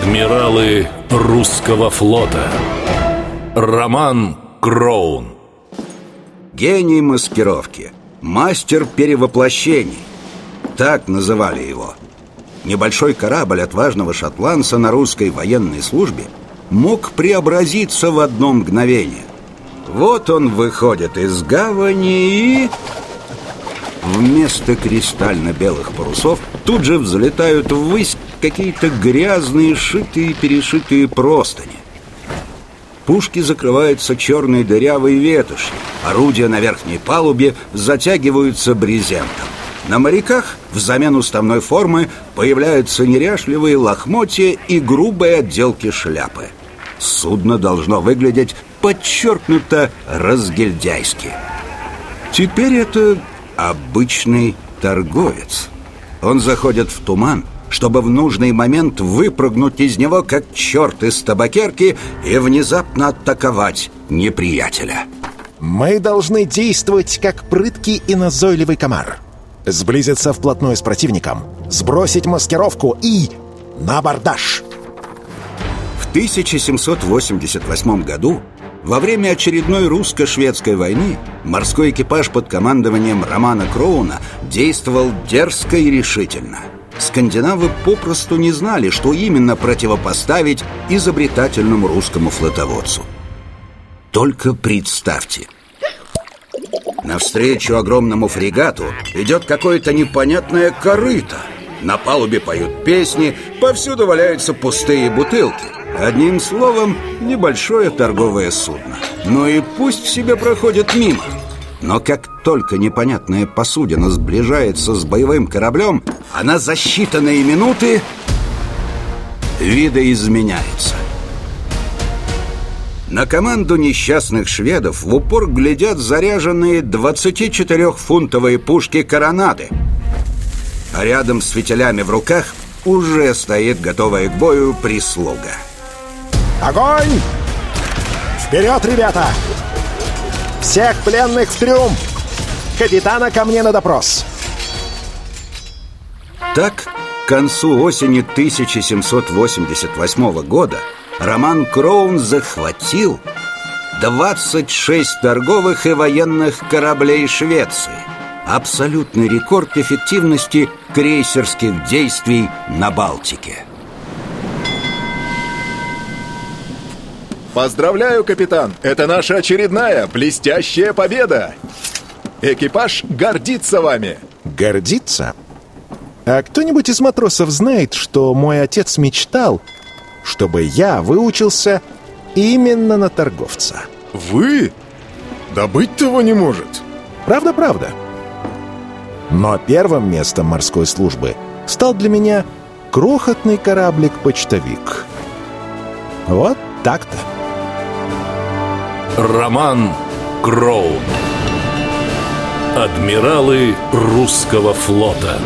Адмиралы русского флота. Роман Кроун. Гений маскировки. Мастер перевоплощений. Так называли его. Небольшой корабль отважного шотландца на русской военной службе Мог преобразиться в одно мгновение. Вот он выходит из гавани и... Вместо кристально-белых парусов тут же взлетают ввысь какие-то грязные, шитые-перешитые простыни. Пушки закрываются черной дырявой ветошью. Орудия на верхней палубе затягиваются брезентом. На моряках взамен уставной формы появляются неряшливые лохмотья и грубые отделки шляпы. Судно должно выглядеть подчеркнуто разгильдяйски. Теперь это обычный торговец. Он заходит в туман, чтобы в нужный момент выпрыгнуть из него, как черт из табакерки, и внезапно атаковать неприятеля. Мы должны действовать как прыткий и назойливый комар. Сблизиться вплотную с противником, сбросить маскировку и на абордаж. В 1788 году во время очередной русско-шведской войны морской экипаж под командованием Романа Кроуна действовал дерзко и решительно. Скандинавы попросту не знали, что именно противопоставить изобретательному русскому флотоводцу. Только представьте. Навстречу огромному фрегату идет какое-то непонятное корыто. На палубе поют песни, повсюду валяются пустые бутылки. Одним словом, небольшое торговое судно. Ну и пусть себе проходит мимо. Но как только непонятная посудина сближается с боевым кораблем, она за считанные минуты видоизменяется. На команду несчастных шведов в упор глядят заряженные 24-фунтовые пушки «Коронады», а рядом с фитилями в руках уже стоит готовая к бою прислуга. Огонь! Вперед, ребята! Всех пленных в трюм! Капитана ко мне на допрос! Так, к концу осени 1788 года Роман Кроун захватил 26 торговых и военных кораблей Швеции. Абсолютный рекорд эффективности крейсерских действий на Балтике. Поздравляю, капитан! Это наша очередная блестящая победа! Экипаж гордится вами! Гордится? А кто-нибудь из матросов знает, что мой отец мечтал, чтобы я выучился именно на торговца? Вы? Да быть того не может! Правда-правда. Но первым местом морской службы стал для меня крохотный кораблик-почтовик. Вот так-то. Роман Кроун Адмиралы русского флота